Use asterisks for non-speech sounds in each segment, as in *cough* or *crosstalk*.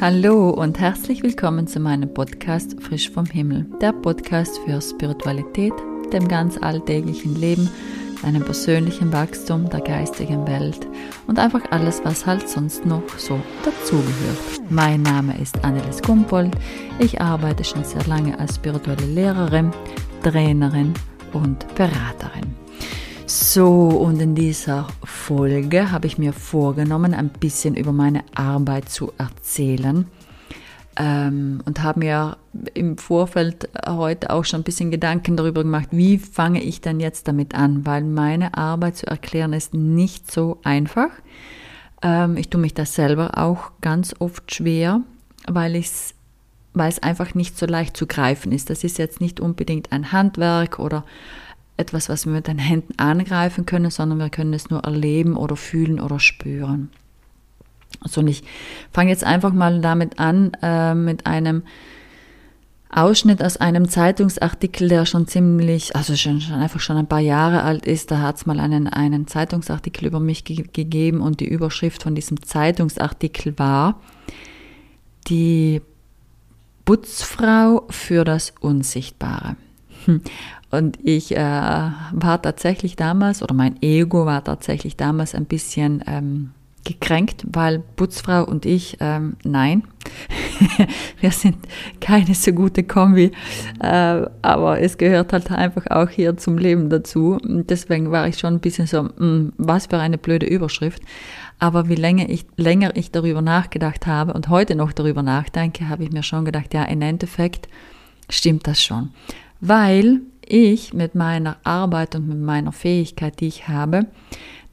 Hallo und herzlich willkommen zu meinem Podcast Frisch vom Himmel, der Podcast für Spiritualität, dem ganz alltäglichen Leben, deinem persönlichen Wachstum, der geistigen Welt und einfach alles, was halt sonst noch so dazugehört. Mein Name ist Annelis Gumpold. Ich arbeite schon sehr lange als spirituelle Lehrerin, Trainerin und Beraterin. So, und in dieser Folge habe ich mir vorgenommen, ein bisschen über meine Arbeit zu erzählen. Ähm, und habe mir im Vorfeld heute auch schon ein bisschen Gedanken darüber gemacht, wie fange ich denn jetzt damit an, weil meine Arbeit zu erklären ist nicht so einfach. Ähm, ich tue mich das selber auch ganz oft schwer, weil ich weil es einfach nicht so leicht zu greifen ist. Das ist jetzt nicht unbedingt ein Handwerk oder etwas, was wir mit den Händen angreifen können, sondern wir können es nur erleben oder fühlen oder spüren. Also und ich fange jetzt einfach mal damit an, äh, mit einem Ausschnitt aus einem Zeitungsartikel, der schon ziemlich, also schon, schon einfach schon ein paar Jahre alt ist. Da hat es mal einen, einen Zeitungsartikel über mich ge gegeben und die Überschrift von diesem Zeitungsartikel war, die Putzfrau für das Unsichtbare. Und ich äh, war tatsächlich damals, oder mein Ego war tatsächlich damals ein bisschen ähm, gekränkt, weil Putzfrau und ich, ähm, nein, *laughs* wir sind keine so gute Kombi, äh, aber es gehört halt einfach auch hier zum Leben dazu. Und deswegen war ich schon ein bisschen so, mh, hm, was für eine blöde Überschrift. Aber wie länger ich, länger ich darüber nachgedacht habe und heute noch darüber nachdenke, habe ich mir schon gedacht, ja, im Endeffekt stimmt das schon. Weil ich mit meiner Arbeit und mit meiner Fähigkeit, die ich habe,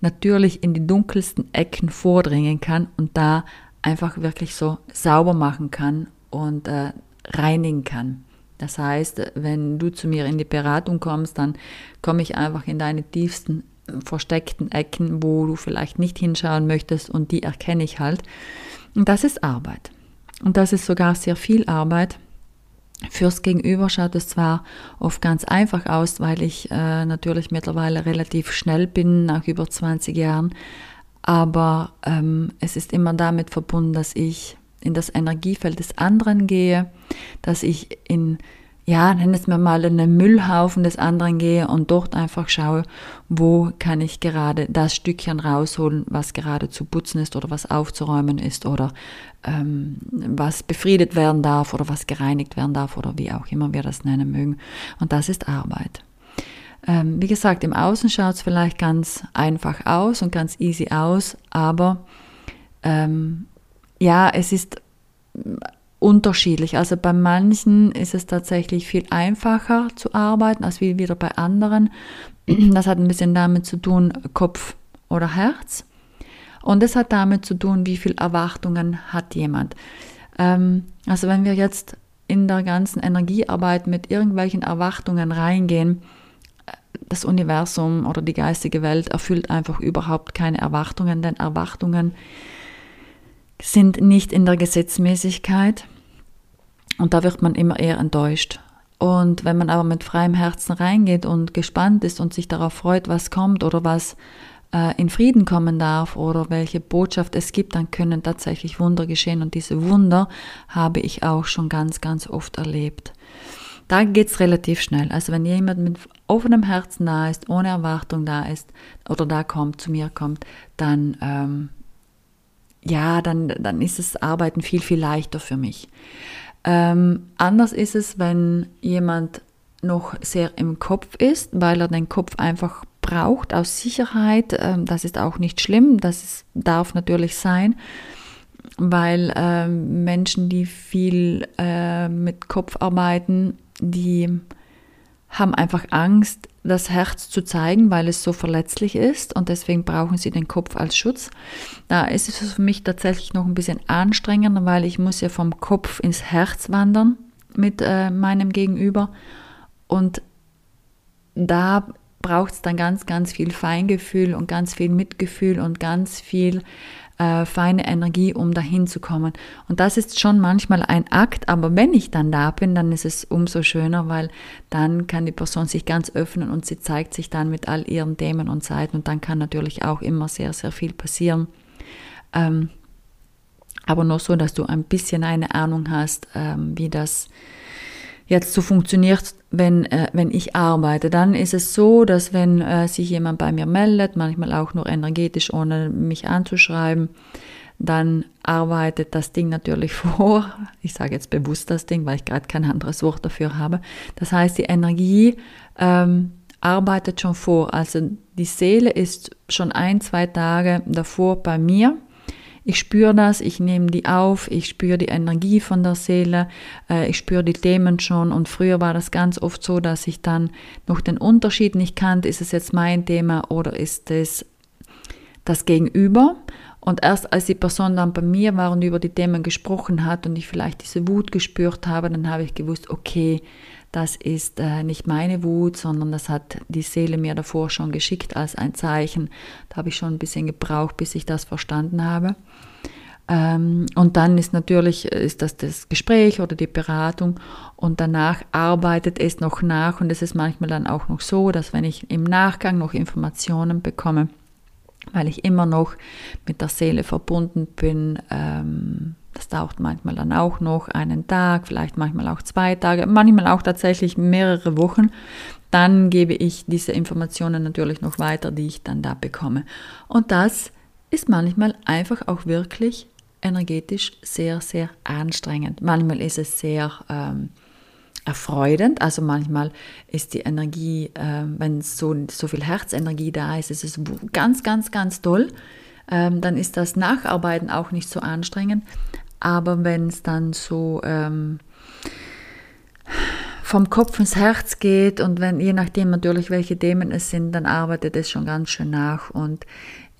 natürlich in die dunkelsten Ecken vordringen kann und da einfach wirklich so sauber machen kann und äh, reinigen kann. Das heißt, wenn du zu mir in die Beratung kommst, dann komme ich einfach in deine tiefsten versteckten Ecken, wo du vielleicht nicht hinschauen möchtest und die erkenne ich halt. Und das ist Arbeit. Und das ist sogar sehr viel Arbeit, Fürs Gegenüber schaut es zwar oft ganz einfach aus, weil ich äh, natürlich mittlerweile relativ schnell bin, nach über 20 Jahren, aber ähm, es ist immer damit verbunden, dass ich in das Energiefeld des anderen gehe, dass ich in ja, nenn es mir mal einen Müllhaufen des anderen gehe und dort einfach schaue, wo kann ich gerade das Stückchen rausholen, was gerade zu putzen ist oder was aufzuräumen ist oder ähm, was befriedet werden darf oder was gereinigt werden darf oder wie auch immer wir das nennen mögen. Und das ist Arbeit. Ähm, wie gesagt, im Außen schaut es vielleicht ganz einfach aus und ganz easy aus, aber ähm, ja, es ist unterschiedlich. Also bei manchen ist es tatsächlich viel einfacher zu arbeiten als wie wieder bei anderen. *clears throat* Das hat ein bisschen damit zu tun, Kopf oder Herz. Und es hat damit zu tun, wie viel Erwartungen hat jemand. Ähm, also wenn wir jetzt in der ganzen Energiearbeit mit irgendwelchen Erwartungen reingehen, das Universum oder die geistige Welt erfüllt einfach überhaupt keine Erwartungen, denn Erwartungen sind nicht in der Gesetzmäßigkeit und da wird man immer eher enttäuscht. Und wenn man aber mit freiem Herzen reingeht und gespannt ist und sich darauf freut, was kommt oder was äh, in Frieden kommen darf oder welche Botschaft es gibt, dann können tatsächlich Wunder geschehen. Und diese Wunder habe ich auch schon ganz, ganz oft erlebt. Da geht es relativ schnell. Also wenn jemand mit offenem Herzen da ist, ohne Erwartung da ist oder da kommt, zu mir kommt, dann ähm, ja, dann, dann ist das Arbeiten viel, viel leichter für mich. Ähm, anders ist es, wenn jemand noch sehr im Kopf ist, weil er den Kopf einfach braucht aus Sicherheit. Ähm, das ist auch nicht schlimm, das ist, darf natürlich sein, weil ähm, Menschen, die viel äh, mit Kopf arbeiten, die haben einfach Angst, das Herz zu zeigen, weil es so verletzlich ist und deswegen brauchen sie den Kopf als Schutz. Da ist es für mich tatsächlich noch ein bisschen anstrengender, weil ich muss ja vom Kopf ins Herz wandern mit äh, meinem Gegenüber und da braucht es dann ganz, ganz viel Feingefühl und ganz viel Mitgefühl und ganz viel äh, feine Energie, um dahin zu kommen. Und das ist schon manchmal ein Akt, aber wenn ich dann da bin, dann ist es umso schöner, weil dann kann die Person sich ganz öffnen und sie zeigt sich dann mit all ihren Themen und Seiten und dann kann natürlich auch immer sehr, sehr viel passieren. Ähm, aber nur so, dass du ein bisschen eine Ahnung hast, ähm, wie das jetzt so funktioniert, wenn, äh, wenn ich arbeite. Dann ist es so, dass wenn äh, sich jemand bei mir meldet, manchmal auch nur energetisch, ohne mich anzuschreiben, dann arbeitet das Ding natürlich *laughs* vor. Ich sage jetzt bewusst das Ding, weil ich gerade kein anderes Wort dafür habe. Das heißt, die Energie ähm, arbeitet schon vor. Also die Seele ist schon ein, zwei Tage davor bei mir ich spüre das, ich nehme die auf, ich spüre die Energie von der Seele, äh, ich spüre die Themen schon und früher war das ganz oft so, dass ich dann noch den Unterschied nicht kannte, ist es jetzt mein Thema oder ist es das Gegenüber. Und erst als die Person dann bei mir war und über die Themen gesprochen hat und ich vielleicht diese Wut gespürt habe, dann habe ich gewusst, okay, das ist äh, nicht meine Wut, sondern das hat die Seele mir davor schon geschickt als ein Zeichen. Da habe ich schon ein bisschen gebraucht, bis ich das verstanden habe. Ähm, und dann ist natürlich äh, ist das das Gespräch oder die Beratung und danach arbeitet es noch nach und es ist manchmal dann auch noch so, dass wenn ich im Nachgang noch Informationen bekomme, weil ich immer noch mit der Seele verbunden bin, ähm, das dauert manchmal dann auch noch einen Tag, vielleicht manchmal auch zwei Tage, manchmal auch tatsächlich mehrere Wochen. Dann gebe ich diese Informationen natürlich noch weiter, die ich dann da bekomme. Und das ist manchmal einfach auch wirklich energetisch sehr, sehr anstrengend. Manchmal ist es sehr ähm, erfreudend, also manchmal ist die Energie, äh, wenn so, so viel Herzenergie da ist, ist es ganz, ganz, ganz toll. Ähm, dann ist das Nacharbeiten auch nicht so anstrengend. Aber wenn es dann so ähm, vom Kopf ins Herz geht und wenn, je nachdem natürlich, welche Themen es sind, dann arbeitet es schon ganz schön nach und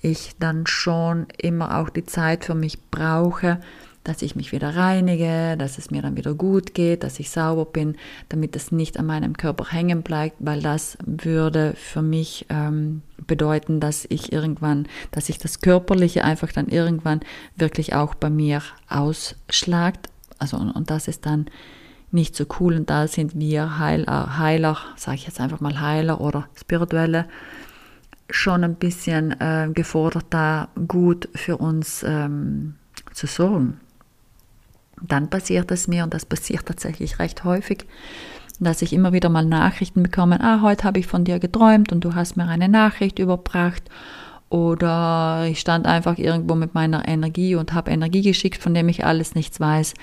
ich dann schon immer auch die Zeit für mich brauche, dass ich mich wieder reinige, dass es mir dann wieder gut geht, dass ich sauber bin, damit es nicht an meinem Körper hängen bleibt, weil das würde für mich ähm, bedeuten, dass ich irgendwann, dass sich das Körperliche einfach dann irgendwann wirklich auch bei mir ausschlagt. Also und, und das ist dann nicht so cool und da sind wir Heiler, Heiler sage ich jetzt einfach mal Heiler oder Spirituelle, schon ein bisschen äh, gefordert, da gut für uns ähm, zu sorgen dann passiert es mir, und das passiert tatsächlich recht häufig, dass ich immer wieder mal Nachrichten bekomme, ah, heute habe ich von dir geträumt und du hast mir eine Nachricht überbracht. Oder ich stand einfach irgendwo mit meiner Energie und habe Energie geschickt, von dem ich alles nichts weiß.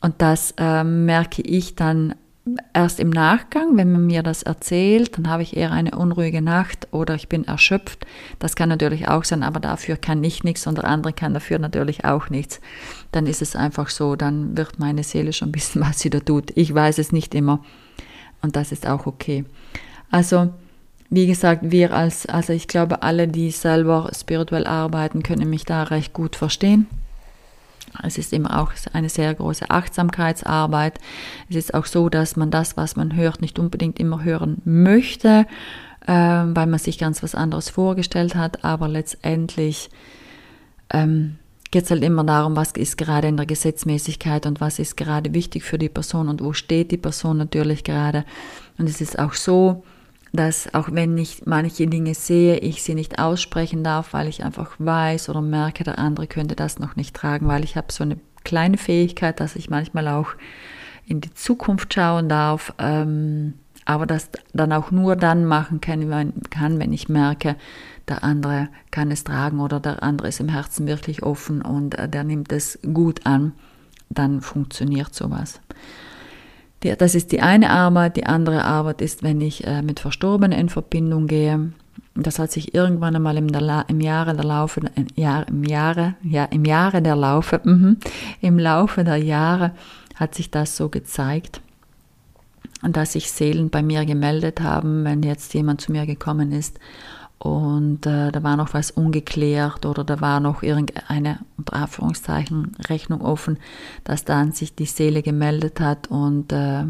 Und das äh, merke ich dann erst im Nachgang, wenn man mir das erzählt, dann habe ich eher eine unruhige Nacht oder ich bin erschöpft. Das kann natürlich auch sein, aber dafür kann ich nichts und der andere kann dafür natürlich auch nichts. Dann ist es einfach so, dann wird meine Seele schon *laughs* wissen, was sie da tut. Ich weiß es nicht immer und das ist auch okay. Also, wie gesagt, wir als, also ich glaube, alle, die selber spirituell arbeiten, können mich da recht gut verstehen. Es ist immer auch eine sehr große Achtsamkeitsarbeit. Es ist auch so, dass man das, was man hört, nicht unbedingt immer hören möchte, äh, weil man sich ganz was anderes vorgestellt hat. Aber letztendlich ähm, geht es halt immer darum, was ist gerade in der Gesetzmäßigkeit und was ist gerade wichtig für die Person und wo steht die Person natürlich gerade. Und es ist auch so, dass auch wenn ich manche Dinge sehe, ich sie nicht aussprechen darf, weil ich einfach weiß oder merke, der andere könnte das noch nicht tragen, weil ich habe so eine kleine Fähigkeit, dass ich manchmal auch in die Zukunft schauen darf, ähm, aber das dann auch nur dann machen kann, kann, wenn ich merke, der andere kann es tragen oder der andere ist im Herzen wirklich offen und äh, der nimmt es gut an, dann funktioniert sowas. Das ist die eine Arbeit. Die andere Arbeit ist, wenn ich äh, mit Verstorbenen in Verbindung gehe. Das hat sich irgendwann einmal im, der, im Jahre der Laufe, äh, Jahr, im Jahre, ja, im Jahre der Laufe, mh, im Laufe der Jahre hat sich das so gezeigt, dass sich Seelen bei mir gemeldet haben, wenn jetzt jemand zu mir gekommen ist und äh, da war noch was ungeklärt oder da war noch irgendeine, unter Anführungszeichen, Rechnung offen, dass dann sich die Seele gemeldet hat und äh,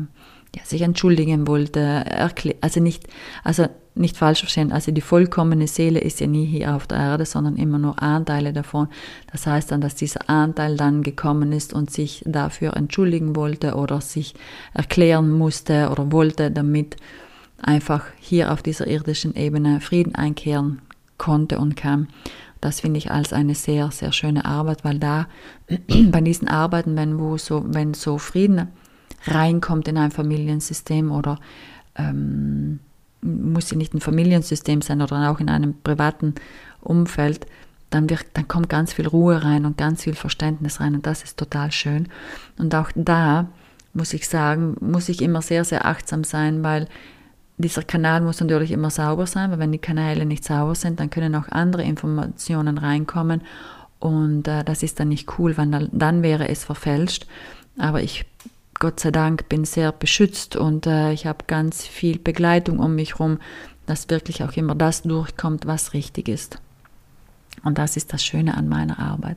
ja, sich entschuldigen wollte. Also nicht, also nicht falsch verstehen, also die vollkommene Seele ist ja nie hier auf der Erde, sondern immer nur Anteile davon. Das heißt dann, dass dieser Anteil dann gekommen ist und sich dafür entschuldigen wollte oder sich erklären musste oder wollte, damit einfach hier auf dieser irdischen Ebene Frieden einkehren konnte und kam. das finde ich als eine sehr, sehr schöne Arbeit, weil da *clears throat* bei diesen Arbeiten, wenn, wo so, wenn so Frieden reinkommt in ein Familiensystem oder ähm, muss ja nicht ein Familiensystem sein oder auch in einem privaten Umfeld, dann, wird, dann kommt ganz viel Ruhe rein und ganz viel Verständnis rein und das ist total schön. Und auch da muss ich sagen, muss ich immer sehr, sehr achtsam sein, weil dieser Kanal muss natürlich immer sauber sein, weil wenn die Kanäle nicht sauber sind, dann können auch andere Informationen reinkommen und äh, das ist dann nicht cool, weil dann, dann wäre es verfälscht. Aber ich, Gott sei Dank, bin sehr beschützt und äh, ich habe ganz viel Begleitung um mich herum, dass wirklich auch immer das durchkommt, was richtig ist. Und das ist das Schöne an meiner Arbeit.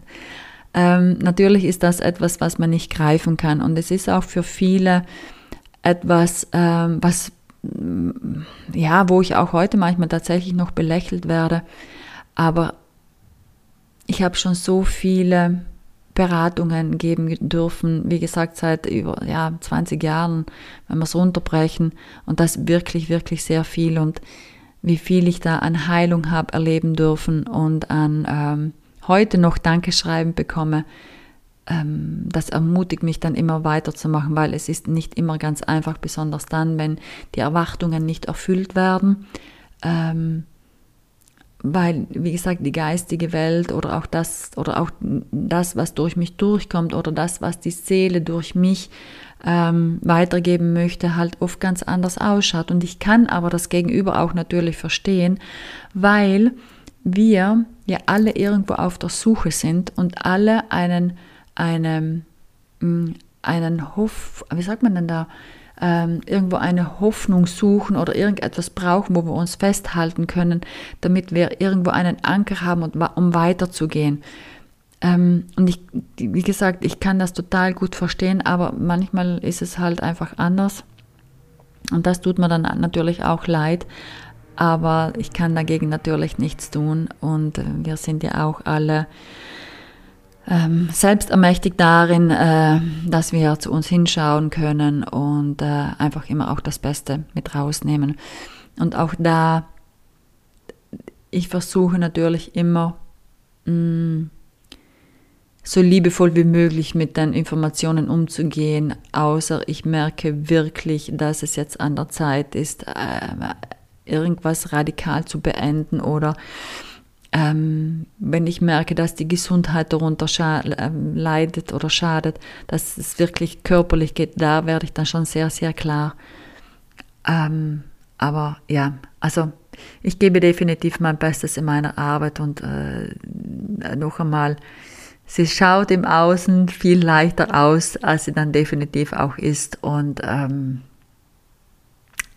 Ähm, natürlich ist das etwas, was man nicht greifen kann und es ist auch für viele etwas, ähm, was ja, wo ich auch heute manchmal tatsächlich noch belächelt werde. Aber ich habe schon so viele Beratungen geben dürfen, wie gesagt, seit über ja, 20 Jahren, wenn wir es runterbrechen. Und das wirklich, wirklich sehr viel. Und wie viel ich da an Heilung habe erleben dürfen und an ähm, heute noch Dankeschreiben bekomme, ähm, das ermutigt mich dann immer weiterzumachen, weil es ist nicht immer ganz einfach, besonders dann, wenn die Erwartungen nicht erfüllt werden. Ähm, weil, wie gesagt, die geistige Welt oder auch das, oder auch das, was durch mich durchkommt oder das, was die Seele durch mich ähm, weitergeben möchte, halt oft ganz anders ausschaut. Und ich kann aber das Gegenüber auch natürlich verstehen, weil wir ja alle irgendwo auf der Suche sind und alle einen eine, mm, einen Hoff, wie sagt man denn da, ähm, irgendwo eine Hoffnung suchen oder irgendetwas brauchen, wo wir uns festhalten können, damit wir irgendwo einen Anker haben, um weiterzugehen. Ähm, und ich, wie gesagt, ich kann das total gut verstehen, aber manchmal ist es halt einfach anders. Und das tut mir dann natürlich auch leid. Aber ich kann dagegen natürlich nichts tun. Und äh, wir sind ja auch alle ähm, selbst ermächtigt darin, äh, dass wir zu uns hinschauen können und äh, einfach immer auch das Beste mit rausnehmen. Und auch da, ich versuche natürlich immer mm, so liebevoll wie möglich mit den Informationen umzugehen, außer ich merke wirklich, dass es jetzt an der Zeit ist, äh, irgendwas radikal zu beenden oder ähm, wenn ich merke, dass die Gesundheit darunter ähm, leidet oder schadet, dass es wirklich körperlich geht, da werde ich dann schon sehr, sehr klar. Ähm, aber ja, also ich gebe definitiv mein Bestes in meiner Arbeit und äh, noch einmal, sie schaut im Außen viel leichter aus, als sie dann definitiv auch ist. Und ähm,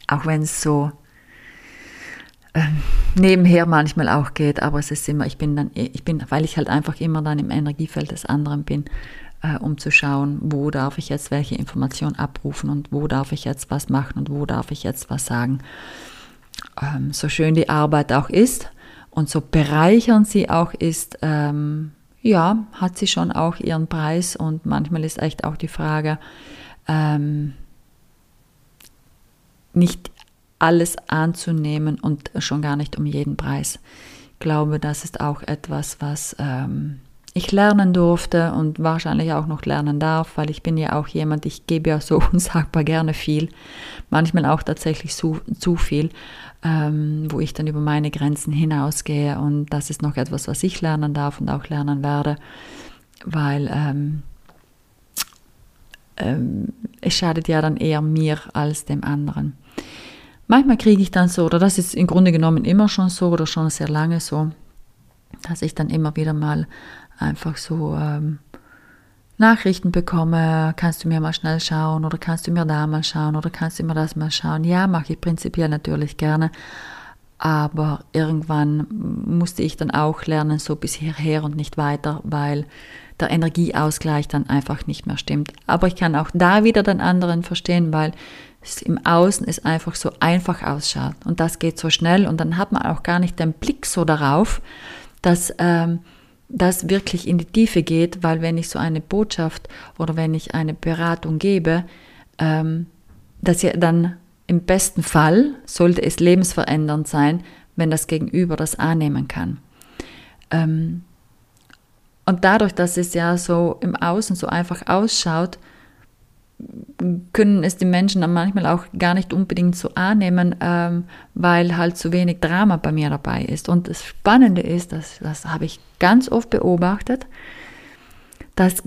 auch wenn es so nebenher manchmal auch geht, aber es ist immer, ich bin dann, ich bin, weil ich halt einfach immer dann im Energiefeld des anderen bin, äh, um zu schauen, wo darf ich jetzt welche Information abrufen und wo darf ich jetzt was machen und wo darf ich jetzt was sagen. Ähm, so schön die Arbeit auch ist und so bereichernd sie auch ist, ähm, ja, hat sie schon auch ihren Preis und manchmal ist echt auch die Frage, ähm, nicht alles anzunehmen und schon gar nicht um jeden Preis. Ich glaube, das ist auch etwas, was ähm, ich lernen durfte und wahrscheinlich auch noch lernen darf, weil ich bin ja auch jemand, ich gebe ja so *laughs* unsagbar gerne viel, manchmal auch tatsächlich zu, zu viel, ähm, wo ich dann über meine Grenzen hinausgehe und das ist noch etwas, was ich lernen darf und auch lernen werde, weil ähm, ähm, es schadet ja dann eher mir als dem anderen. Manchmal kriege ich dann so, oder das ist im Grunde genommen immer schon so oder schon sehr lange so, dass ich dann immer wieder mal einfach so ähm, Nachrichten bekomme, kannst du mir mal schnell schauen oder kannst du mir da mal schauen oder kannst du mir das mal schauen. Ja, mache ich prinzipiell natürlich gerne, aber irgendwann musste ich dann auch lernen, so bis hierher und nicht weiter, weil der Energieausgleich dann einfach nicht mehr stimmt. Aber ich kann auch da wieder den anderen verstehen, weil es im Außen es einfach so einfach ausschaut. Und das geht so schnell und dann hat man auch gar nicht den Blick so darauf, dass ähm, das wirklich in die Tiefe geht, weil wenn ich so eine Botschaft oder wenn ich eine Beratung gebe, ähm, dass ja dann im besten Fall sollte es lebensverändernd sein, wenn das Gegenüber das annehmen kann. Ähm, und dadurch, dass es ja so im Außen so einfach ausschaut, können es die Menschen dann manchmal auch gar nicht unbedingt so annehmen, ähm, weil halt zu wenig Drama bei mir dabei ist. Und das Spannende ist, dass, das habe ich ganz oft beobachtet, dass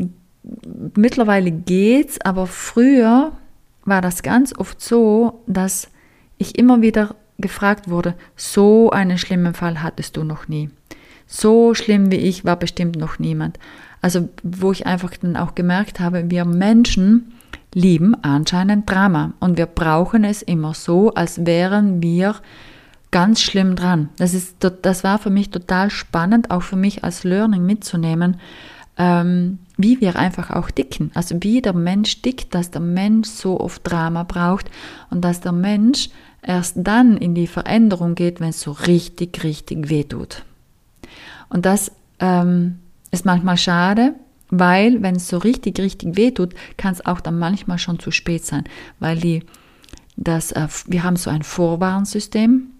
mittlerweile geht's, aber früher war das ganz oft so, dass ich immer wieder gefragt wurde, so einen schlimmen Fall hattest du noch nie. So schlimm wie ich war bestimmt noch niemand. Also wo ich einfach dann auch gemerkt habe, wir Menschen lieben anscheinend Drama und wir brauchen es immer so, als wären wir ganz schlimm dran. Das, ist, das war für mich total spannend, auch für mich als Learning mitzunehmen, ähm, wie wir einfach auch dicken. Also wie der Mensch dickt, dass der Mensch so oft Drama braucht und dass der Mensch erst dann in die Veränderung geht, wenn es so richtig, richtig weh tut. Und das ähm, ist manchmal schade, weil wenn es so richtig, richtig weh tut, kann es auch dann manchmal schon zu spät sein, weil die, das, äh, wir haben so ein Vorwarnsystem,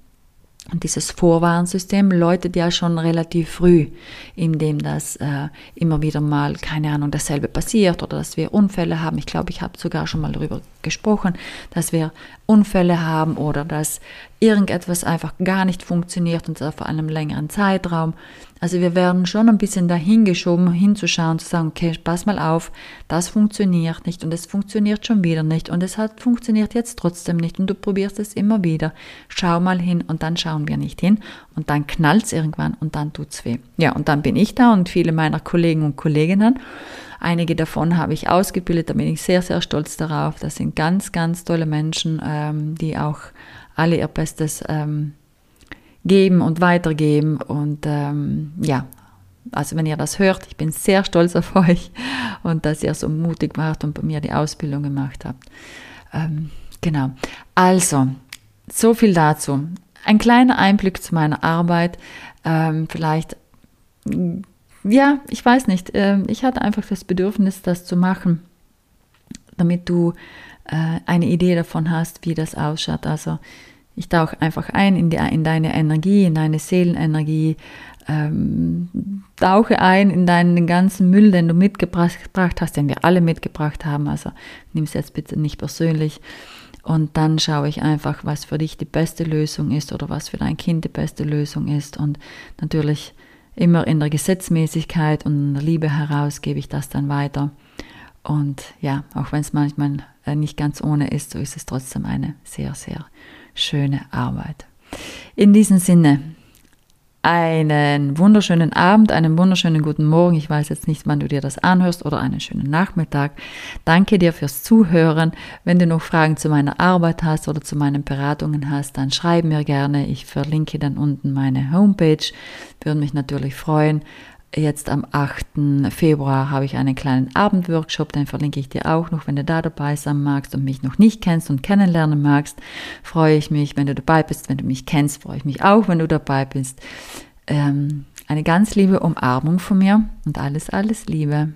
und dieses Vorwarnsystem läutet ja schon relativ früh, indem das äh, immer wieder mal, keine Ahnung, dasselbe passiert oder dass wir Unfälle haben. Ich glaube, ich habe sogar schon mal darüber gesprochen, dass wir Unfälle haben oder dass irgendetwas einfach gar nicht funktioniert und zwar vor einem längeren Zeitraum. Also wir werden schon ein bisschen dahin geschoben, hinzuschauen, zu sagen, okay, pass mal auf, das funktioniert nicht und es funktioniert schon wieder nicht und es hat funktioniert jetzt trotzdem nicht und du probierst es immer wieder. Schau mal hin und dann schauen wir nicht hin und dann knallt es irgendwann und dann tut's weh. Ja, und dann bin ich da und viele meiner Kollegen und Kolleginnen. Einige davon habe ich ausgebildet, da bin ich sehr, sehr stolz darauf. Das sind ganz, ganz tolle Menschen, ähm, die auch alle ihr Bestes ähm, geben und weitergeben. Und ähm, ja, also wenn ihr das hört, ich bin sehr stolz auf euch *laughs* und dass ihr so mutig wart und bei mir die Ausbildung gemacht habt. Ähm, genau. Also, so viel dazu. Ein kleiner Einblick zu meiner Arbeit. Ähm, vielleicht, ja, ich weiß nicht. Äh, ich hatte einfach das Bedürfnis, das zu machen, damit du äh, eine Idee davon hast, wie das ausschaut. Also ich tauche einfach ein in, die, in deine Energie, in deine Seelenenergie, ähm, tauche ein in deinen ganzen Müll, den du mitgebracht hast, den wir alle mitgebracht haben. Also nimm es jetzt bitte nicht persönlich. Und dann schaue ich einfach, was für dich die beste Lösung ist oder was für dein Kind die beste Lösung ist. Und natürlich immer in der Gesetzmäßigkeit und in der Liebe heraus gebe ich das dann weiter. Und ja, auch wenn es manchmal nicht ganz ohne ist, so ist es trotzdem eine sehr, sehr schöne Arbeit. In diesem Sinne, einen wunderschönen Abend, einen wunderschönen guten Morgen. Ich weiß jetzt nicht, wann du dir das anhörst oder einen schönen Nachmittag. Danke dir fürs Zuhören. Wenn du noch Fragen zu meiner Arbeit hast oder zu meinen Beratungen hast, dann schreib mir gerne. Ich verlinke dann unten meine Homepage. Würde mich natürlich freuen. Jetzt am 8. Februar habe ich einen kleinen Abendworkshop, den verlinke ich dir auch noch, wenn du da dabei sein magst und mich noch nicht kennst und kennenlernen magst, freue ich mich, wenn du dabei bist. Wenn du mich kennst, freue ich mich auch, wenn du dabei bist. Ähm, eine ganz liebe Umarmung von mir und alles, alles Liebe.